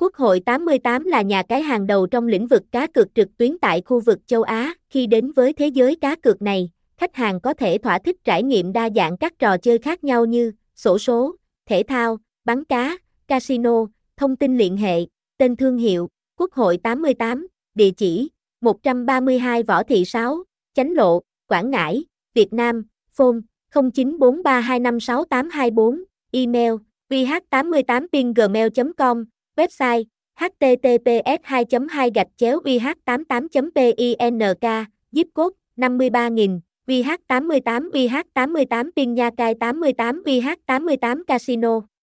Quốc hội 88 là nhà cái hàng đầu trong lĩnh vực cá cược trực tuyến tại khu vực châu Á. Khi đến với thế giới cá cược này, khách hàng có thể thỏa thích trải nghiệm đa dạng các trò chơi khác nhau như sổ số, thể thao, bắn cá, casino, thông tin liên hệ, tên thương hiệu, Quốc hội 88, địa chỉ 132 Võ Thị 6, Chánh Lộ, Quảng Ngãi, Việt Nam, phone 0943256824, email vh88pingmail.com, website https 2 2 gạch chéo uh 88 pink zip code 53000 VH88 VH88 Pin Nha Cai 88 VH88 Casino.